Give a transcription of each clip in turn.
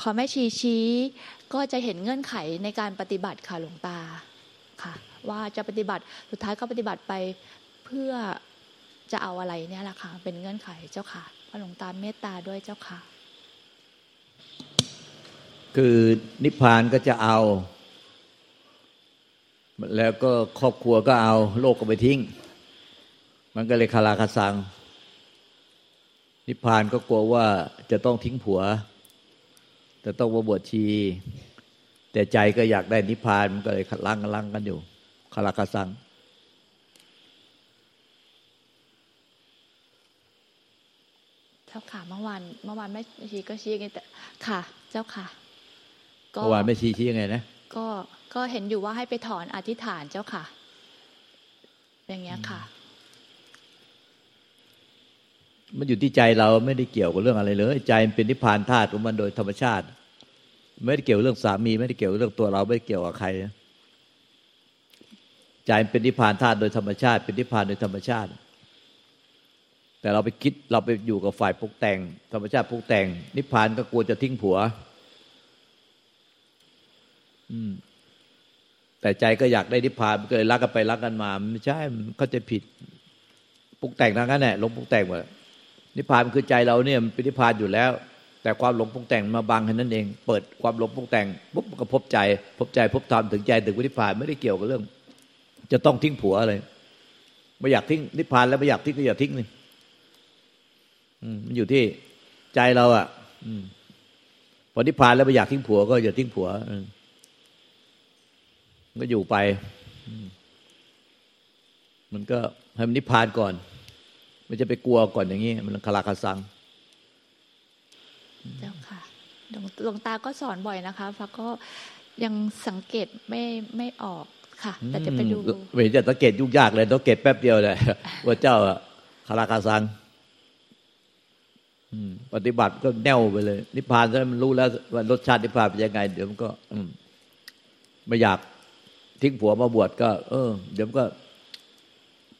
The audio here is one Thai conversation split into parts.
พอแม่ชีชี้ก็จะเห็นเงื่อนไขในการปฏิบัติค่ะหลวงตาค่ะ ว่าจะปฏิบัติสุดท้ายก็ปฏิบัติไปเพื่อจะเอาอะไรเนี่ยแหละค่ะเป็นเงื่อนไขเจ้าค่ะพระหลวงตาเมตตาด้วยเจ้าค่ะ คือนิพพานก็จะเอา แล้วก็ครอบครัวก็เอา โลกก็ไปทิ้ง มันก็เลยคาราคาซัง นิพพานก็กลัวว่าจะต้องทิ้งผัว จะต้องมาบวชชี แต่ใจก็อยากได้นิพพานมันก็เลยขัดลังกันลังกันอยู่คาราคาซังเจ้าค่ะเมื่อวานเมื่อวานแม่ชีก็ชี้ยังไงแต่ค่ะ เจ้าค่ะเมื่อวานแม่ชีชี้ยังไงนะก็ก็เห็นอยู่ว่าให้ไปถอนอธิษฐานเจ้าค่ะ อย่างเงี้ยค่ะ มันอยู่ที่ใจเราไม่ได้เกี่ยวกับเรื่องอะไรเลย ใจมันเป็นนิพพานธาตุของมันโดยธรรมชาติ ไม่ได้เกี่ยวเรื่องสามี ไม่ได้เกี่ยวเรื่องตัวเราไม่ได้เกี่ยวกับใครใจเป็นนิพพานธาตุโดยธรรมชาติ เป็นนิพพานโดยธรรมชาติ แต่เราไปคิดเราไปอยู่กับฝ่ายปกแต่ง ธรรมชาติปกแต่ง นิพพานก็กลัวจะทิ้งผัว อืม แต่ใจก็อยากได้นิพพานก็เลยรักกันไปรักกันมาไม่ใช่เขาจะผิดปกแต่งทางนั้นแหละลงปกแต่งหมดนิพพานคือใจเราเนี่ยมันเป็นนิพพานอยู่แล้ว แต่ความหลงปกแต่งมาบังแค่นั้นเอง เปิดความหลงปกแต่งปุ๊บก็พบใจ พบใจพบธรรมถึงใจถึงวินิพานไม่ได้เกี่ยวกับเรื่อง จะต้องทิ้งผัวอะไรไม่อยากทิ้งนิพพานแล้วไม่อยากทิ้งก็อย่าทิ้งเลยมันอยู่ที่ใจเราอะ่ะพอนิพพานแล้วไม่อยากทิ้งผัว ก็อย่าทิ้งผัวก็อยู่ไปมันก็ให้มันนิพพานก่อน ไม่จะไปกลัวก่อนอย่างนี้ มันคลาคาซัง เจ้าค่ะหลวงตาก็สอนบ่อยนะคะฟักก็ยังสังเกตไม่ไม่ออกค่ะ แต่จะไปดูไม่จะสังเกตยุ่งยากเลยต้องเกตแป๊บเดียวเลยว่าเจ้าคลาคาซังปฏิบัติก็แน่วไปเลย นิพพานถ้ามันรู้แล้วว่ารสชาตินิพพานเป็นยังไง เดี๋ยวมันก็ไม่อยากทิ้งผัวมาบวชก็ เออ เดี๋ยวมันก็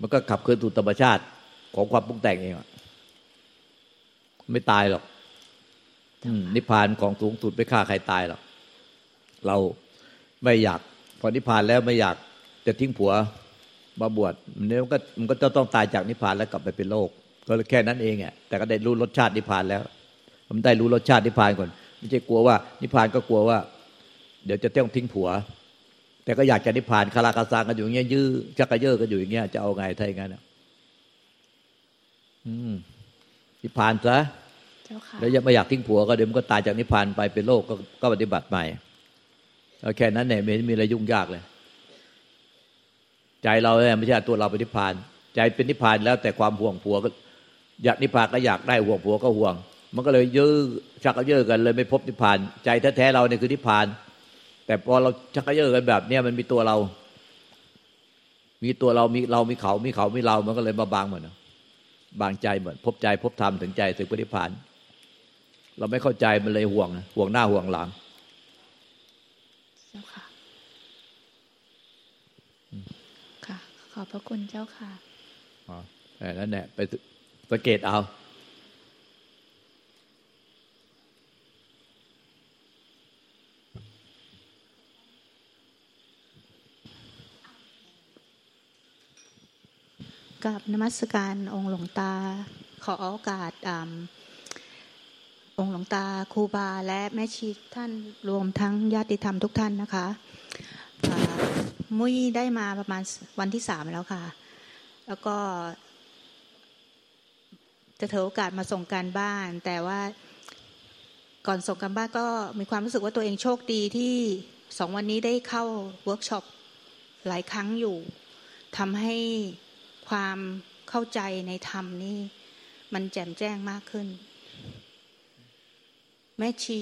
มันก็ขับเคลื่อนสู่ธรรมชาติของความปรุงแต่งเองไม่ตายหรอก นิพพานของสูงสุดไม่ฆ่าใครตายหรอกเราไม่อยากพอนิพพานแล้วไม่อยากจะทิ้งผัวมาบวชเนี่ยมันก็มันก็จะต้องตายจากนิพพานแล้วกลับไปเป็นโลก ก็แค่นั้นเองอะแต่ก็ได้รู้รสชาตินิพพานแล้วมันได้รู้รสชาตินิพพานก่อนไม่ใช่กลัวว่า นิพพานก็กลัวว่า เดี๋ยวจะต้องทิ้งผัว แต่ก็อยากจะนิพพานคาราคาซังกันอยู่อย่างเงี้ยยื้อชักกระเยอะกันอยู่อย่างเงี้ยจะเอาไงถ้าอย่างนั้นอืมนิพพานซะ แล้วยังไม่อยากทิ้งผัวก็เดี๋ยวมันก็ตายจากนิพพานไปเป็นโลกก็ก็ปฏิบัติใหม่แค่นั้นเนี่ยไม่มีอะไรยุ่งยากเลย ใจเราเนี่ยไม่ใช่ตัวเราเป็นนิพพาน ใจเป็นนิพพานแล้วแต่ความห่วงผัวก็อยากนิพพานก็อยากได้ห่วงผัวก็ห่วง มันก็เลยยื้อชักกระเยอะกันเลยไม่พบนิพพาน ใจแท้ๆเราเนี่ยคือนิพพาน แต่พอเราชักกระเยอะกันแบบเนี้ยมันมีตัวเรา มีตัวเรามีเรามีเขา มีเขามีเรา มันก็เลยมาบางเหมือนบางใจเหมือนพบใจพบธรรมถึงใจถึงปฏิพาน เราไม่เข้าใจมันเลยห่วง ห่วงหน้าห่วงหลังเจ้าค่ะ ค่ะ ขอบพระคุณเจ้าค่ะอ๋อนั่นแหละไปสังเกตเอากับนมัสการองค์หลวงตาขอโอกาส องค์หลวงตาครูบาและแม่ชีท่านรวมทั้งญาติธรรมทุกท่านนะคะมุ้ยได้มาประมาณวันที่สามแล้วค่ะ แล้วก็ จะถือโอกาสมาส่งการบ้าน แต่ว่าก่อนส่งการบ้านก็มีความรู้สึกว่าตัวเองโชคดีที่สองวันนี้ได้เข้าเวิร์กช็อปหลายครั้งอยู่ทำให้ความเข้าใจในธรรมนี่มันแจ่มแจ้งมากขึ้น แม่ชี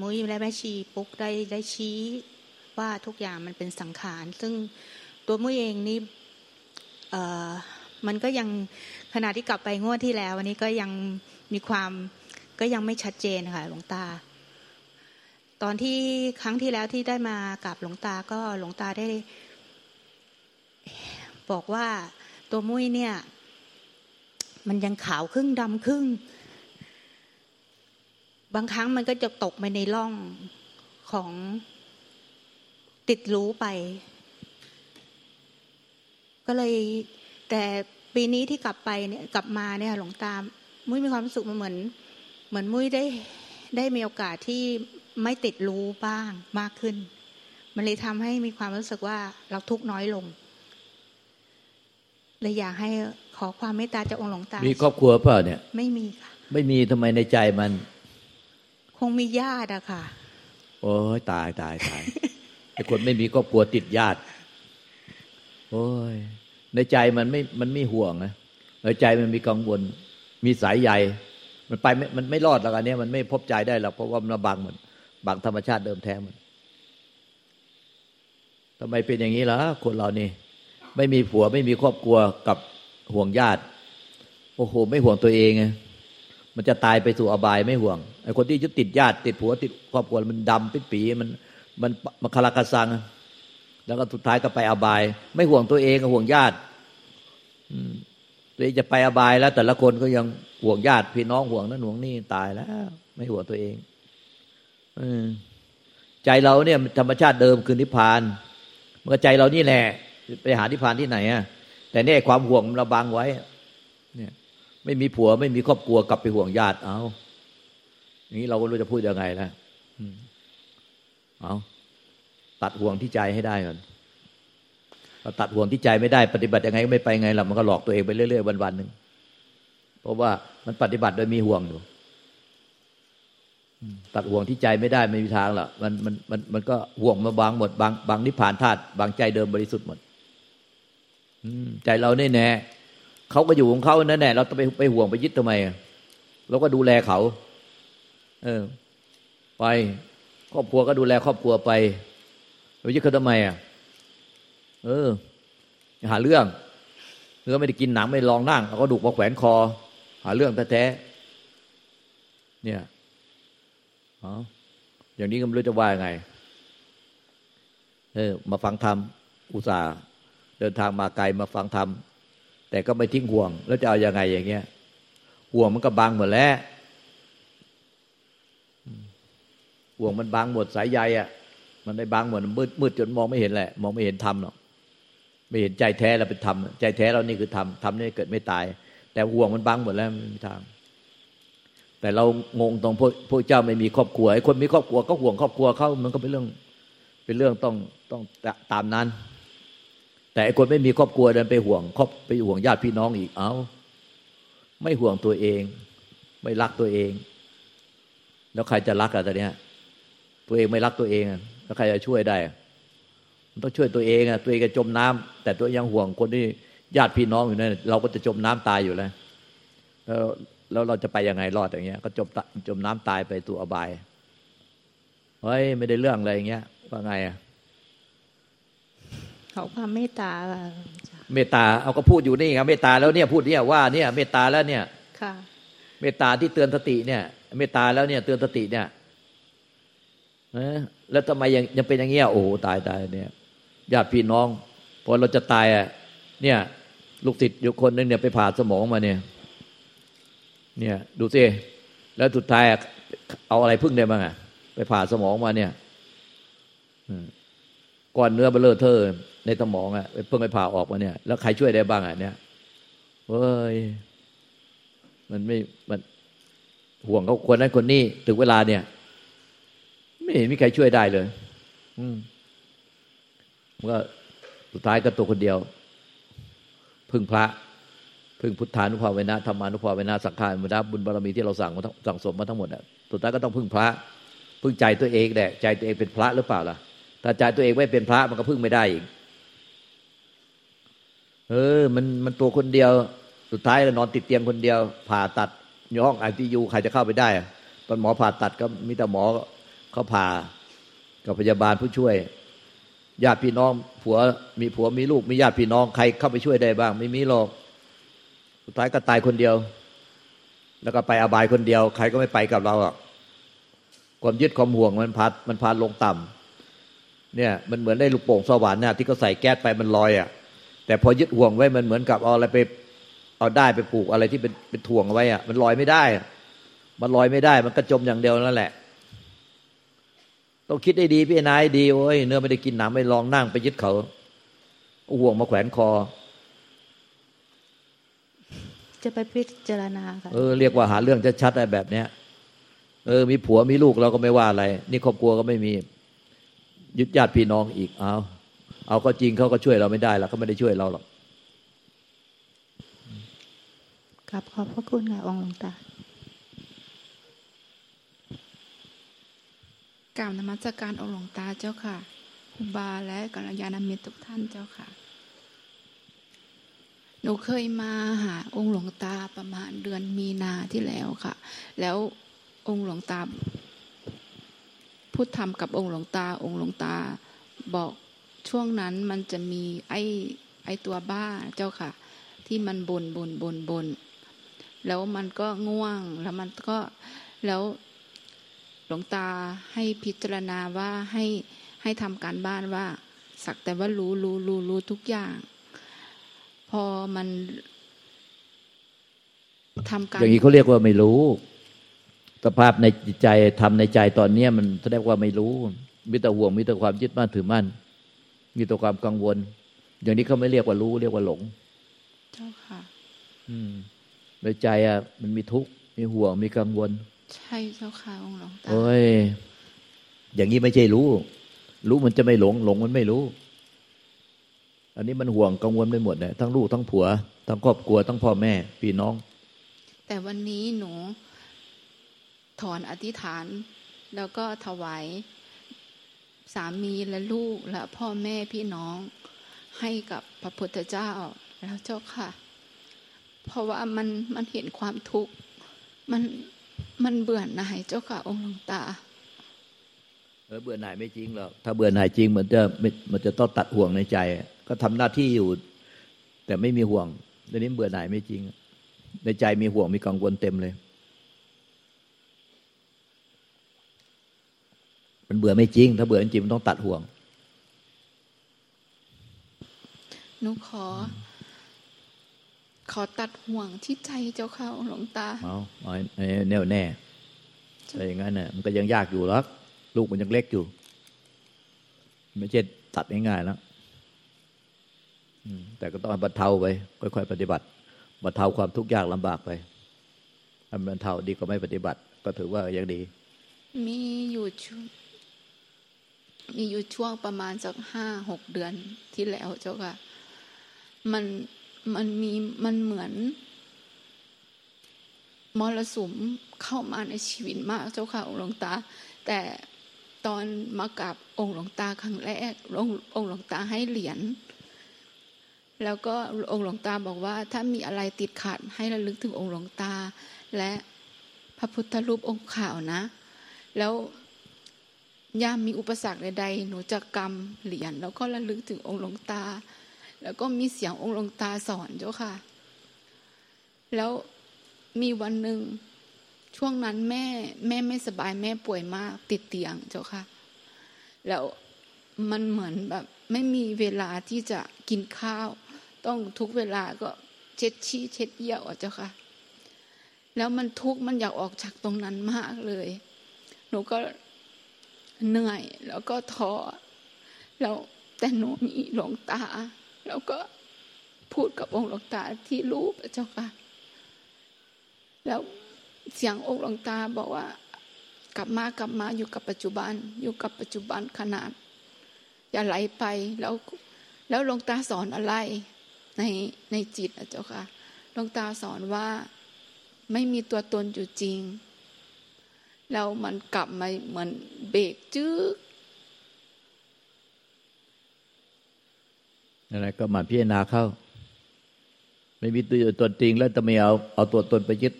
มุ้ยและแม่ชีปุ๊กได้ได้ชี้ว่าทุกอย่างมันเป็นสังขาร ซึ่งตัวมุ้ยเองนี่มันก็ยังขณะที่กลับไปงวดที่แล้ว วันนี้ก็ยังมีความก็ยังไม่ชัดเจนค่ะหลวงตา ตอนที่ครั้งที่แล้วที่ได้มากับหลวงตาก็หลวงตาได้ บอกว่าตัวมุ้ยเนี่ย มันยังขาวครึ่งดำครึ่ง บางครั้งมันก็จะตกไปในร่องของติดรู้ไป ก็เลย แต่ปีนี้ที่กลับไปเนี่ยกลับมาเนี่ยหลวงตามุ้ยมีความรู้สึกมันเหมือน เหมือนมุ้ยได้ได้มีโอกาสที่ไม่ติดรู้บ้างมากขึ้น มันเลยทำให้มีความรู้สึกว่าเราทุกน้อยลงเลยอยากให้ขอความเมตตาจากองค์หลวงตา มีครอบครัวเปล่าเนี่ย ไม่มีค่ะ ไม่มีทำไมในใจมัน คงมีญาติอะค่ะ โอ้ยตายตายตายไอ้คนไม่มีครอบครัวติดญาติ โอ้ย ในใจมันไม่มันไม่ห่วงนะในใจมันมีกังวล มีสายใยมันไปมันไม่รอดหรอกอันเนี้ยมันไม่พบใจได้หรอกเพราะว่ามันบังมันบังธรรมชาติเดิมแท้มันทำไมเป็นอย่างนี้ล่ะคนเรานี่ ไม่มีผัวไม่มีครอบครัวกับห่วงญาติ โอ้โห ไม่ห่วงตัวเองไง มันจะตายไปสู่อบายไม่ห่วงไอ้คนที่ยึดติดญาติติดผัวติดครอบครัวมันดำปิดปีมันมันมันคลากระซัง แล้วก็สุดท้ายก็ไปอบาย ไม่ห่วงตัวเองก็ห่วงญาติตัวเองจะไปอบายแล้ว แต่ละคนก็ยังห่วงญาติพี่น้องห่วงนั่นห่วงนี่ตายแล้ว ไม่ห่วงตัวเองอใจเราเนี่ยธรรมชาติเดิมคือนิพพาน มันก็ใจเรานี่แหละไปหานิพพานที่ไหนอะแต่เนี่ยความห่วงมันเราบังไว้ เนี่ย ไม่มีผัวไม่มีครอบครัวกลับไปห่วงญาติเอาอย่างนี้เราก็รู้จะพูดยังไงแล้วเอาตัดห่วงที่ใจให้ได้ก่อนพอตัดห่วงที่ใจไม่ได้ปฏิบัติยังไงก็ไม่ไปไงหรอกมันก็หลอกตัวเองไปเรื่อยๆวันๆหนึ่งเพราะว่ามันปฏิบัติโดยมีห่วงอยู่ตัดห่วงที่ใจไม่ได้ไม่มีทางหรอกมันมันมันมันก็ห่วงมาบางหมดบางบางนิพพานธาตุบางใจเดิมบริสุทธิ์หมดใจเราแน่แน่ เขาก็อยู่ของเขาแน่แน่เราต้องไปไปห่วงไปยึดทำไมเราก็ดูแลเขา เออ ไป ครอบครัวก็ดูแลครอบครัวไปเรายึดเขาทำไมอะ เออ หาเรื่องเนื้อไม่ได้กินหนังไม่ลองนั่งเอาก็ดุมาแขวนคอ หาเรื่องแท้ๆเนี่ยอ๋ออย่างนี้ก็ไม่รู้จะว่ายังไง เออ มาฟังธรรมอุตส่าห์เดินทางมาไกลมาฟังธรรม แต่ก็ไม่ทิ้งห่วง แล้วจะเอาอยัางไงอย่างเงี้ย ห่วงมันก็บังหมดแล้ว ห่วงมันบังหมดสายใยอะ มันได้บังหมดมืดมืดจนมองไม่เห็นแหละ มองไม่เห็นธรรมหรอก ไม่เห็นใจแท้เราเป็นธรรม ใจแท้เรานี่คือธรรม ธรรมนี่เกิดไม่ตาย แต่ห่วงมันบังหมดแล้วไม่มีทาง แต่เรางงตรงพวกพวกเจ้าไม่มีครอบครัว ไอ้คนมีครอบครัวก็ห่วงครอบครัวเขามันก็เป็นเรื่อง เป็นเรื่องต้องต้องตามนั้น แต่ไอ้คนไม่มีครอบครัวเดินไปห่วงครอบไปห่วงญาติพี่น้องอีกเอาไม่ห่วงตัวเอง ไม่รักตัวเอง แล้วใครจะรักอะตอนเนี้ยตัวเองไม่รักตัวเองแล้วใครจะช่วยได้มันต้องช่วยตัวเองอะตัวเองก็จมน้ำแต่ตัวยังห่วงคนที่ญาติพี่น้องอยู่นั่นเราก็จะจมน้ำตายอยู่แล้วแล้วแล้วเราจะไปยังไงรอดอย่างเงี้ย ก็จมจมน้ำตายไปตัวอบายเฮ้ยไม่ได้เรื่องอะไรอย่างเงี้ยว่าไงอะ ขอความเมตตาเมตตาเอาก็พูดอยู่นี่ครับเมตตาแล้วเนี่ยพูดเนี่ยว่าเนี่ยเมตตาแล้วเนี่ยค่ะเมตตาที่เตือนสติเนี่ย เมตตาแล้วเนี่ย เตือนสติเนี่ยแล้วทำไมยังยังเป็นอย่างเงี้ยโอ้ตายตายเนี่ยญาติพี่น้องพอเราจะตายอะเนี่ย ลูกศิษย์อยู่คนนึงเนี่ยไปผ่าสมองมาเนี่ย เนี่ย ดูสิแล้วสุดท้ายเอาอะไรพึ่งได้บ้างอะไปผ่าสมองมาเนี่ย ก้อนเนื้อ brain tumor ในสมองอะเพิ่งไปผ่าออกมาเนี่ย แล้วใครช่วยได้บ้างอะเนี่ยเฮ้ยมันไม่มันห่วงเขาคนนั้นคนนี้ถึงเวลาเนี่ย ไม่เห็นมีใครช่วยได้เลย อืมก็สุดท้ายก็ตัวคนเดียว พึ่งพระ พึ่งพุทธานุภาเวนะธรรมานุภาเวนะสังขารมุนะบุญบารมีที่เราสั่งมาสั่งสมมาทั้งหมดอะสุดท้ายก็ต้องพึ่งพระ พึ่งใจตัวเองแหละใจตัวเองเป็นพระหรือเปล่าล่ะ ถ้าใจตัวเองไม่เป็นพระมันก็พึ่งไม่ได้อีก เออ มันมันตัวคนเดียว สุดท้ายนอนติดเตียงคนเดียว ผ่าตัดย่ห้องไอทียูใครจะเข้าไปได้ตอนหมอผ่าตัดก็มีแต่หมอเขาผ่ากับพยาบาลผู้ช่วยญาติพี่น้องผัวมีผัวมีลูกมีญาติพี่น้องใครเข้าไปช่วยได้บ้าง ไม่มีหรอกสุดท้ายก็ตายคนเดียว แล้วก็ไปอบายคนเดียว ใครก็ไม่ไปกับเราอะความยึดความห่วงมันพัดมันพาลงต่ำ เนี่ยมันเหมือนได้ลูกโป่งสวรรค์เนี่ยที่เขาใส่แก๊สไปมันลอยอะแต่พอยึดห่วงไว้มันเหมือนกับเอาอะไรไปเอาได้ไปปลูกอะไรที่เป็นเป็นถ่วงไว้อะมันลอยไม่ได้ มันลอยไม่ได้ มันก็จมอย่างเดียวนั่นแหละต้องคิดได้ดีพี่นายดีโอ้ยเนื้อไม่ได้กินหนังไม่ลองนั่งไปยึดเขาเอาห่วงมาแขวนคอ จะไปพิจารณาค่ะเออเรียกว่าหาเรื่องชัดๆอะไรแบบเนี้ย เออ มีผัวมีลูกเราก็ไม่ว่าอะไร นี่ครอบครัวก็ไม่มี ยึดญาติพี่น้องอีกเอาเอาก็จริงเขาก็ช่วยเราไม่ได้ล้วเขาไม่ได้ช่วยเราหรอกครับขอบพระคุณค่ะองค์หลวงตากล่าวนมัสการองค์หลวงตาเจ้าค่ะครูบาและกัลยาณมิตรทุกท่านเจ้าค่ะหนูเคยมาหาองค์หลวงตาประมาณเดือนมีนาที่แล้วค่ะ แล้วองค์หลวงตา พูดธรรมกับองค์หลวงตา องค์หลวงตา บอกช่วงนั้นมันจะมีไอ้ไอ้ตัวบ้าเจ้าค่ะ ที่มันบนบนบนบนแล้วมันก็ง่วงแล้วมันก็แล้วหลวงตาให้พิจารณาว่าให้ให้ทำการบ้านว่า สักแต่ว่ารู้รู้รู้รู้ทุกอย่าง พอมันทำการอย่างนี้เขาเรียกว่าไม่รู้ สภาพในจิตใจทำในใจตอนเนี้ยมันแสดงว่าไม่รู้ มีแต่ห่วงมีแต่ความยึดมั่นถือมั่น มีแต่ความกังวล อย่างนี้เขาไม่เรียกว่ารู้ เรียกว่าหลง เจ้าค่ะ อืมในใจอะมันมีทุกข์มีห่วงมีกังวล ใช่เจ้าค่ะองค์หลวงตาโอ้ยอย่างนี้ไม่ใช่รู้ รู้มันจะไม่หลง หลงมันไม่รู้ อันนี้มันห่วงกังวลไปหมดเลยทั้งลูกทั้งผัว ทั้งครอบครัวทั้งพ่อแม่พี่น้อง แต่วันนี้หนู ถอนอธิษฐาน แล้วก็ถวายสามีและลูกและพ่อแม่พี่น้องให้กับพระพุทธเจ้าแล้วเจ้าค่ะ เพราะว่ามันมันเห็นความทุกข์มันมันเบื่อหน่ายเจ้าค่ะองค์หลวงตาเออเบื่อหน่ายไม่จริงหรอกถ้าเบื่อหน่ายจริงมันจะมันจะต้องตัดห่วงในใจ ก็ทำหน้าที่อยู่ แต่ไม่มีห่วงเดี๋ยวนี้เบื่อหน่ายไม่จริง ในใจมีห่วงมีกังวลเต็มเลย มันเบื่อไม่จริง ถ้าเบื่อจริงมันต้องตัดห่วงหนูขอ ขอตัดห่วงที่ใจเจ้าค่ะองค์หลวงตาเอาเอาให้แน่วแน่ถ้าอย่างนั้นน่ะมันก็ยังยากอยู่หรอกลูกมันยังเล็กอยู่ ไม่ใช่ตัดง่ายๆแล้วอืมแต่ก็ต้องบรรเทาไป ค่อยๆ ปฏิบัติบรรเทาความทุกข์ยากลำบากไปทำบรรเทาดีกว่าไม่ปฏิบัติ ก็ถือว่ายังดี มีอยู่ช่วง มีอยู่ช่วงประมาณสักห้าหกเดือนที่แล้วเจ้าค่ะ มันมันมีมันเหมือนมรสุมเข้ามาในชีวิตมากเจ้าค่ะองค์หลวงตา แต่ตอนมากับองค์หลวงตาครั้งแรกองค์องค์หลวงตาให้เหรียญแล้วก็องค์หลวงตาบอกว่า ถ้ามีอะไรติดขัดให้ระลึกถึงองค์หลวงตา และพระพุทธรูปองค์ขาวนะ แล้ว ยามมีอุปสรรคใดๆ หนูจะกำเหรียญแล้วก็ระลึกถึงองค์หลวงตา แล้วก็มีเสียงองค์หลวงตาสอนเจ้าค่ะ แล้วมีวันหนึ่งช่วงนั้นแม่แม่ไม่สบายแม่ป่วยมากติดเตียงเจ้าค่ะ แล้วมันเหมือนแบบไม่มีเวลาที่จะกินข้าว ต้องทุกเวลาก็เช็ดชี้เช็ดเยี่ยวอะเจ้าค่ะ แล้วมันทุกข์มันอยากออกจากตรงนั้นมากเลย หนูก็ เหนื่อยแล้วก็ท้อแล้วแต่หนูมีหลวงตา แล้วก็พูดกับองค์หลวงตาที่รูปเจ้าค่ะ แล้วเสียงองค์หลวงตาบอกว่า กลับมากลับมาอยู่กับปัจจุบัน อยู่กับปัจจุบันขนาด อย่าไหลไปแล้วแล้วหลวงตาสอนอะไรในในจิตอะเจ้าค่ะหลวงตาสอนว่าไม่มีตัวตนอยู่จริงแล้วมันกลับมาเหมือน เบรกจึ๊กอะไรก็มาพิจารณาเข้า ไม่มีตัวตนจริงแล้วจะไม่เอาเอาตัวตนไปยึด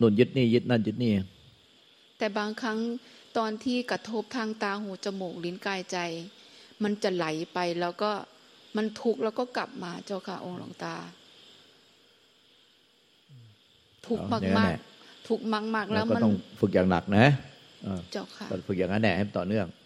นุ่นยึดนี่ยึดนั่นยึดนี่ แต่บางครั้งตอนที่กระทบทางตาหูจมูกลิ้นกายใจ มันจะไหลไปแล้วก็มันทุกข์แล้วก็กลับมาเจ้าค่ะองค์หลวงตา ทุกข์เอาอย่างนั้มานกแหละๆทุกข์มากๆแล้แล้ววก็มันต้องฝึกอย่างหนักนะ เออเจ้าค่ะฝึกอย่างนั้นแหละให้ต่อเนื่องสาธุ